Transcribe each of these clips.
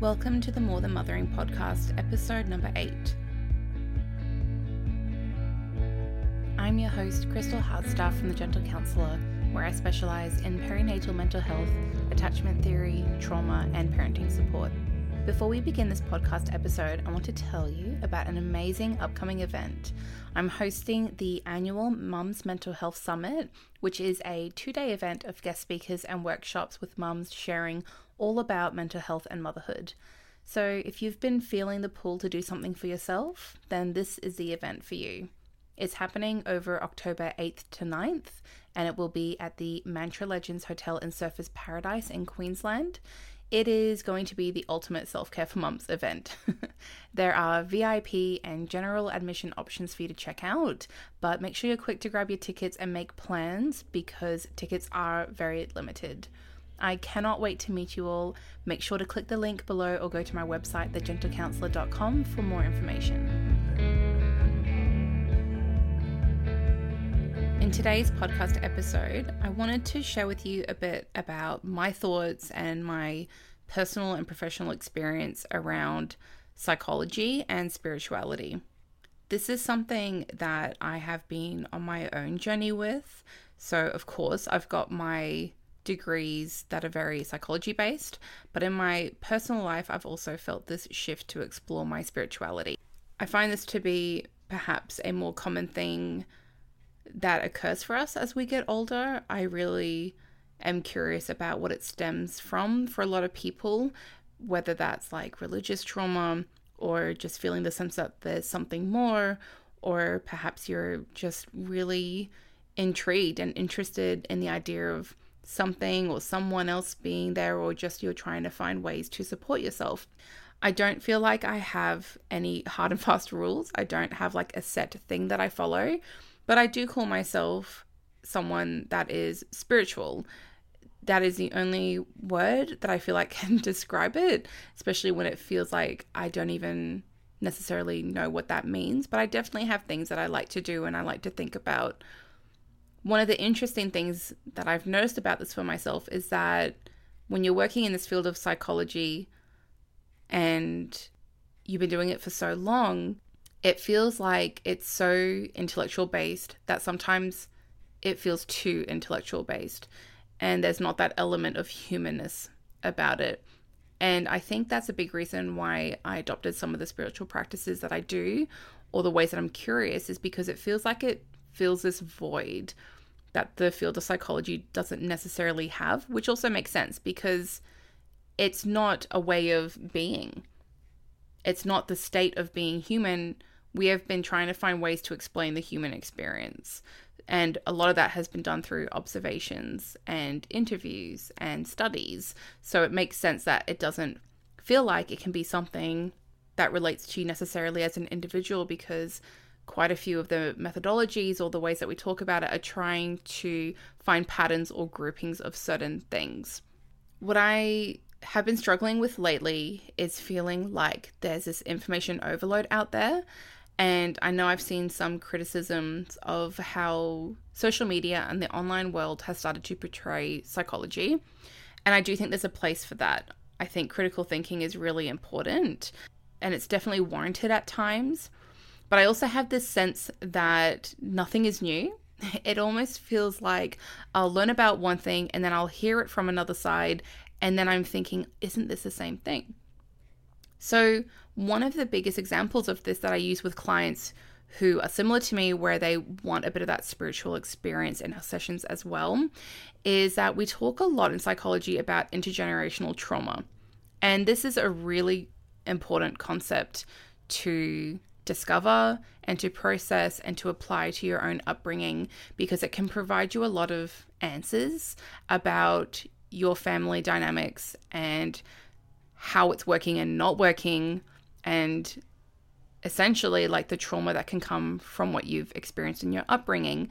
Welcome to the More Than Mothering podcast, episode number eight. I'm your host, Crystal Hardstaff from The Gentle Counsellor, where I specialize in perinatal mental health, attachment theory, trauma, and parenting support. Before we begin this podcast episode, I want to tell you about an amazing upcoming event. I'm hosting the annual Mums Mental Health Summit, which is a two day event of guest speakers and workshops with mums sharing all about mental health and motherhood. So, if you've been feeling the pull to do something for yourself, then this is the event for you. It's happening over October 8th to 9th, and it will be at the Mantra Legends Hotel in Surfers Paradise in Queensland. It is going to be the ultimate self care for mums event. there are VIP and general admission options for you to check out, but make sure you're quick to grab your tickets and make plans because tickets are very limited. I cannot wait to meet you all. Make sure to click the link below or go to my website, thegentlecounsellor.com, for more information. In today's podcast episode, I wanted to share with you a bit about my thoughts and my personal and professional experience around psychology and spirituality. This is something that I have been on my own journey with. So, of course, I've got my degrees that are very psychology based, but in my personal life, I've also felt this shift to explore my spirituality. I find this to be perhaps a more common thing that occurs for us as we get older. I really am curious about what it stems from for a lot of people, whether that's like religious trauma or just feeling the sense that there's something more, or perhaps you're just really intrigued and interested in the idea of something or someone else being there, or just you're trying to find ways to support yourself. I don't feel like I have any hard and fast rules. I don't have like a set thing that I follow, but I do call myself someone that is spiritual. That is the only word that I feel like can describe it, especially when it feels like I don't even necessarily know what that means. But I definitely have things that I like to do and I like to think about one of the interesting things that I've noticed about this for myself is that when you're working in this field of psychology and you've been doing it for so long, it feels like it's so intellectual based that sometimes it feels too intellectual based and there's not that element of humanness about it. And I think that's a big reason why I adopted some of the spiritual practices that I do or the ways that I'm curious is because it feels like it fills this void that the field of psychology doesn't necessarily have, which also makes sense because it's not a way of being. It's not the state of being human. We have been trying to find ways to explain the human experience. And a lot of that has been done through observations and interviews and studies. So it makes sense that it doesn't feel like it can be something that relates to you necessarily as an individual because quite a few of the methodologies or the ways that we talk about it are trying to find patterns or groupings of certain things. What I have been struggling with lately is feeling like there's this information overload out there. And I know I've seen some criticisms of how social media and the online world has started to portray psychology. And I do think there's a place for that. I think critical thinking is really important and it's definitely warranted at times. But I also have this sense that nothing is new. It almost feels like I'll learn about one thing and then I'll hear it from another side, and then I'm thinking, isn't this the same thing? So, one of the biggest examples of this that I use with clients who are similar to me, where they want a bit of that spiritual experience in our sessions as well, is that we talk a lot in psychology about intergenerational trauma. And this is a really important concept to discover and to process and to apply to your own upbringing because it can provide you a lot of answers about your family dynamics and how it's working and not working and essentially like the trauma that can come from what you've experienced in your upbringing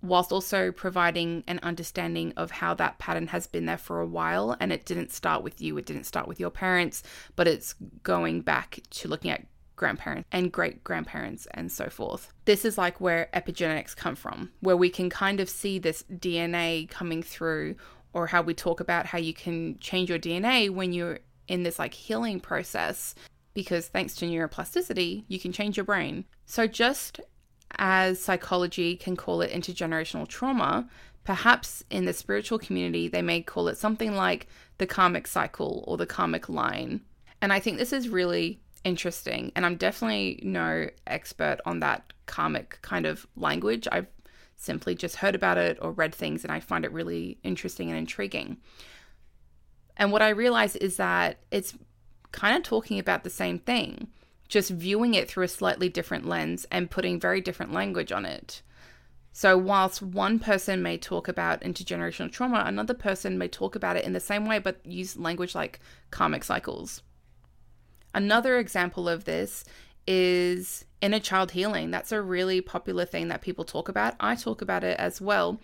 whilst also providing an understanding of how that pattern has been there for a while and it didn't start with you it didn't start with your parents but it's going back to looking at grandparents and great grandparents and so forth. This is like where epigenetics come from, where we can kind of see this DNA coming through, or how we talk about how you can change your DNA when you're in this like healing process because thanks to neuroplasticity, you can change your brain. So, just as psychology can call it intergenerational trauma, perhaps in the spiritual community, they may call it something like the karmic cycle or the karmic line. And I think this is really interesting. And I'm definitely no expert on that karmic kind of language. I've simply just heard about it or read things, and I find it really interesting and intriguing. And what I realize is that it's kind of talking about the same thing, just viewing it through a slightly different lens and putting very different language on it. So, whilst one person may talk about intergenerational trauma, another person may talk about it in the same way but use language like karmic cycles. Another example of this is inner child healing. That's a really popular thing that people talk about. I talk about it as well.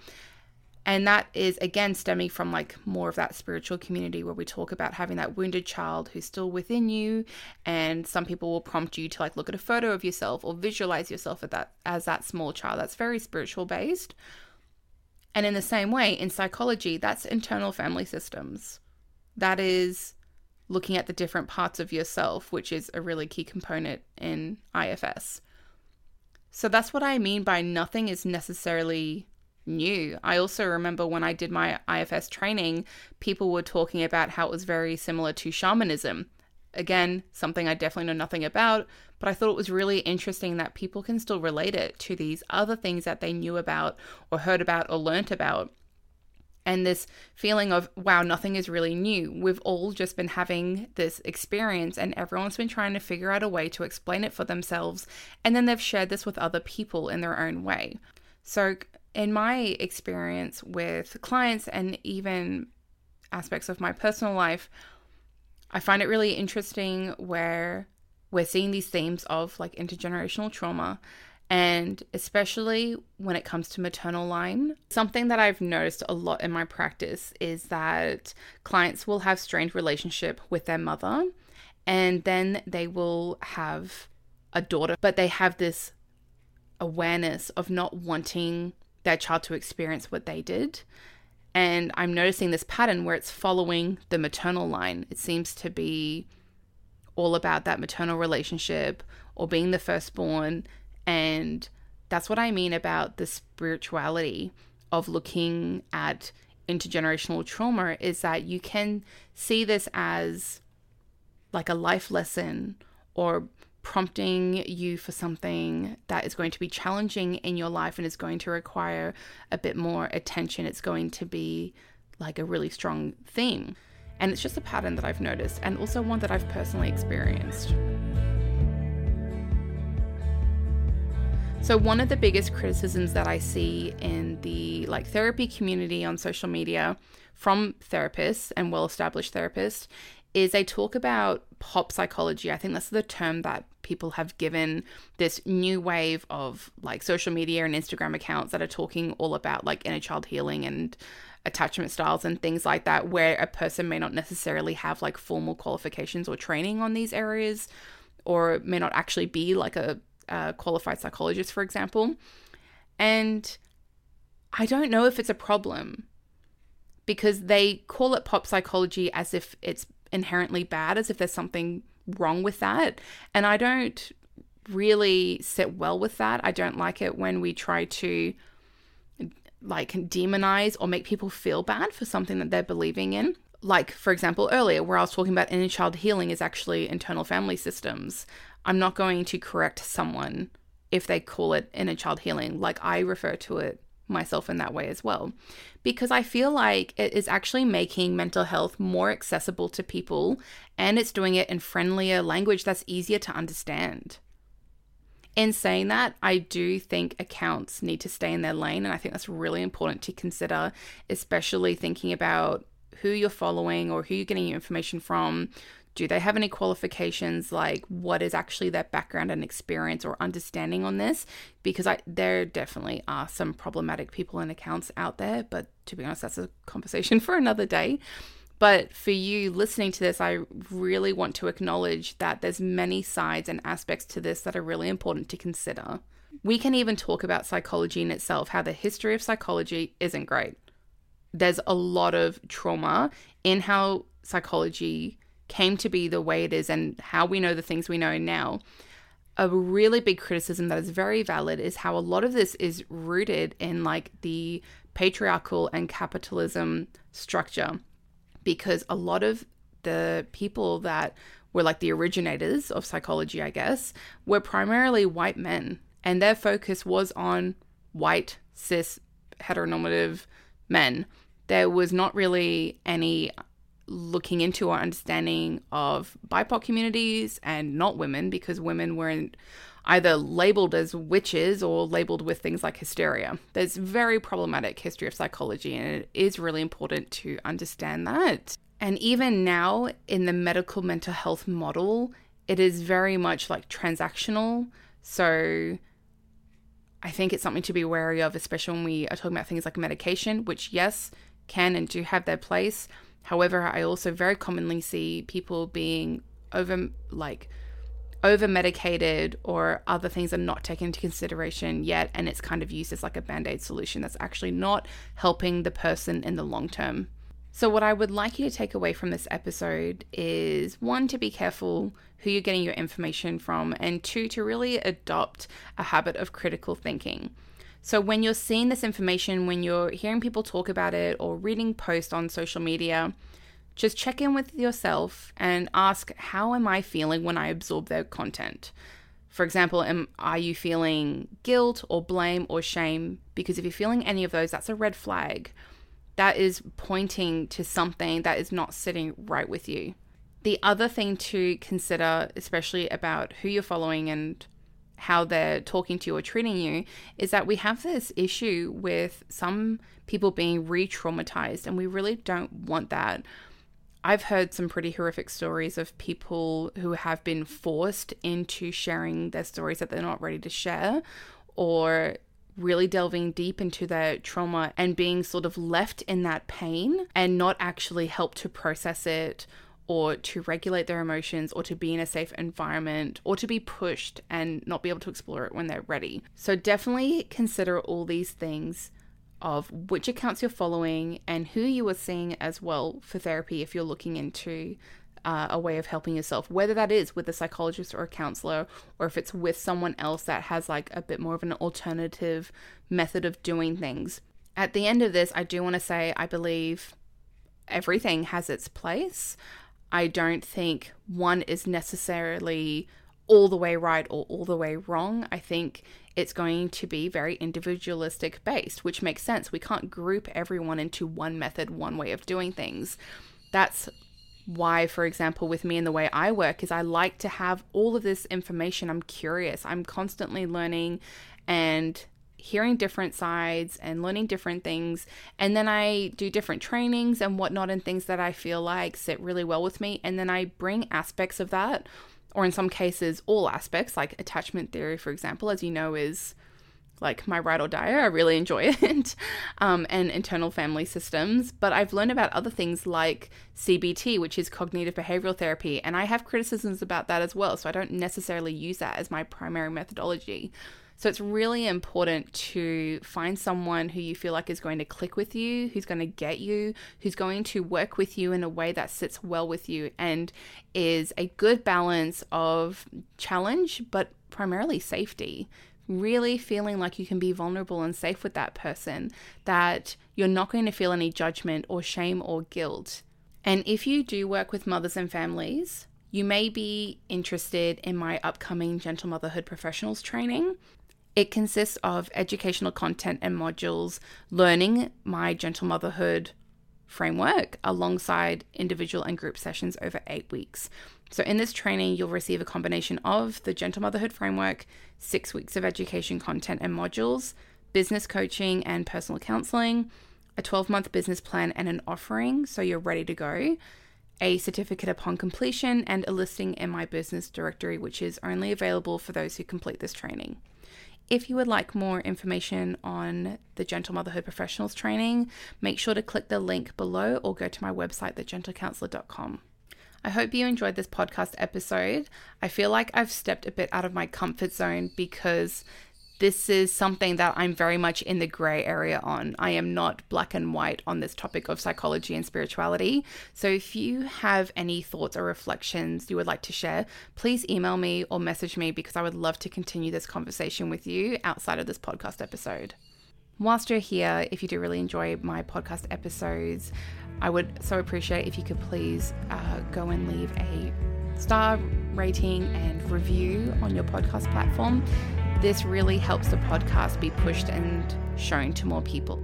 And that is again stemming from like more of that spiritual community where we talk about having that wounded child who's still within you. And some people will prompt you to like look at a photo of yourself or visualize yourself at that as that small child. That's very spiritual based. And in the same way, in psychology, that's internal family systems. That is looking at the different parts of yourself, which is a really key component in IFS. So that's what I mean by nothing is necessarily new. I also remember when I did my IFS training, people were talking about how it was very similar to shamanism. Again, something I definitely know nothing about, but I thought it was really interesting that people can still relate it to these other things that they knew about or heard about or learnt about. And this feeling of, wow, nothing is really new. We've all just been having this experience, and everyone's been trying to figure out a way to explain it for themselves. And then they've shared this with other people in their own way. So, in my experience with clients and even aspects of my personal life, I find it really interesting where we're seeing these themes of like intergenerational trauma and especially when it comes to maternal line. Something that I've noticed a lot in my practice is that clients will have strained relationship with their mother and then they will have a daughter, but they have this awareness of not wanting their child to experience what they did. And I'm noticing this pattern where it's following the maternal line. It seems to be all about that maternal relationship or being the firstborn. And that's what I mean about the spirituality of looking at intergenerational trauma is that you can see this as like a life lesson or prompting you for something that is going to be challenging in your life and is going to require a bit more attention. It's going to be like a really strong theme. And it's just a pattern that I've noticed and also one that I've personally experienced. So one of the biggest criticisms that I see in the like therapy community on social media from therapists and well-established therapists is they talk about pop psychology. I think that's the term that people have given this new wave of like social media and Instagram accounts that are talking all about like inner child healing and attachment styles and things like that, where a person may not necessarily have like formal qualifications or training on these areas, or may not actually be like a, a qualified psychologist, for example. And I don't know if it's a problem because they call it pop psychology as if it's inherently bad, as if there's something wrong with that. And I don't really sit well with that. I don't like it when we try to like demonize or make people feel bad for something that they're believing in. Like, for example, earlier where I was talking about inner child healing is actually internal family systems. I'm not going to correct someone if they call it inner child healing. Like, I refer to it myself in that way as well. Because I feel like it is actually making mental health more accessible to people and it's doing it in friendlier language that's easier to understand. In saying that, I do think accounts need to stay in their lane, and I think that's really important to consider, especially thinking about who you're following or who you're getting your information from, do they have any qualifications? Like, what is actually their background and experience or understanding on this? Because I, there definitely are some problematic people and accounts out there, but to be honest, that's a conversation for another day. But for you listening to this, I really want to acknowledge that there's many sides and aspects to this that are really important to consider. We can even talk about psychology in itself, how the history of psychology isn't great. There's a lot of trauma in how psychology came to be the way it is and how we know the things we know now, a really big criticism that is very valid is how a lot of this is rooted in like the patriarchal and capitalism structure because a lot of the people that were like the originators of psychology, I guess, were primarily white men and their focus was on white cis heteronormative men. There was not really any looking into our understanding of BIPOC communities and not women because women weren't either labeled as witches or labeled with things like hysteria. There's very problematic history of psychology and it is really important to understand that. And even now in the medical mental health model, it is very much like transactional. So I think it's something to be wary of, especially when we are talking about things like medication, which, yes, can and do have their place. However, I also very commonly see people being over, like, over medicated or other things are not taken into consideration yet, and it's kind of used as like a band aid solution that's actually not helping the person in the long term. So, what I would like you to take away from this episode is one, to be careful who you're getting your information from, and two, to really adopt a habit of critical thinking. So, when you're seeing this information, when you're hearing people talk about it or reading posts on social media, just check in with yourself and ask, How am I feeling when I absorb their content? For example, am, are you feeling guilt or blame or shame? Because if you're feeling any of those, that's a red flag that is pointing to something that is not sitting right with you. The other thing to consider, especially about who you're following and how they're talking to you or treating you, is that we have this issue with some people being re traumatized, and we really don't want that. I've heard some pretty horrific stories of people who have been forced into sharing their stories that they're not ready to share, or really delving deep into their trauma and being sort of left in that pain and not actually help to process it or to regulate their emotions or to be in a safe environment or to be pushed and not be able to explore it when they're ready. So definitely consider all these things of which accounts you're following and who you are seeing as well for therapy if you're looking into uh, a way of helping yourself, whether that is with a psychologist or a counselor, or if it's with someone else that has like a bit more of an alternative method of doing things. At the end of this, I do want to say I believe everything has its place. I don't think one is necessarily all the way right or all the way wrong. I think it's going to be very individualistic based, which makes sense. We can't group everyone into one method, one way of doing things. That's why, for example, with me and the way I work, is I like to have all of this information. I'm curious, I'm constantly learning and hearing different sides and learning different things. And then I do different trainings and whatnot and things that I feel like sit really well with me. And then I bring aspects of that, or in some cases, all aspects, like attachment theory, for example, as you know, is like my ride or die. I really enjoy it, um, and internal family systems. But I've learned about other things like CBT, which is cognitive behavioral therapy, and I have criticisms about that as well. So I don't necessarily use that as my primary methodology. So it's really important to find someone who you feel like is going to click with you, who's going to get you, who's going to work with you in a way that sits well with you and is a good balance of challenge, but primarily safety really feeling like you can be vulnerable and safe with that person, that you're not going to feel any judgment or shame or guilt. And if you do work with mothers and families, you may be interested in my upcoming Gentle Motherhood Professionals training. It consists of educational content and modules, learning my Gentle Motherhood framework alongside individual and group sessions over eight weeks. So, in this training, you'll receive a combination of the Gentle Motherhood framework, six weeks of education content and modules, business coaching and personal counseling, a 12 month business plan and an offering so you're ready to go, a certificate upon completion, and a listing in my business directory, which is only available for those who complete this training. If you would like more information on the Gentle Motherhood Professionals training, make sure to click the link below or go to my website, thegentlecounsellor.com. I hope you enjoyed this podcast episode. I feel like I've stepped a bit out of my comfort zone because this is something that I'm very much in the gray area on. I am not black and white on this topic of psychology and spirituality. So if you have any thoughts or reflections you would like to share, please email me or message me because I would love to continue this conversation with you outside of this podcast episode. Whilst you're here, if you do really enjoy my podcast episodes, I would so appreciate if you could please uh, go and leave a star rating and review on your podcast platform. This really helps the podcast be pushed and shown to more people.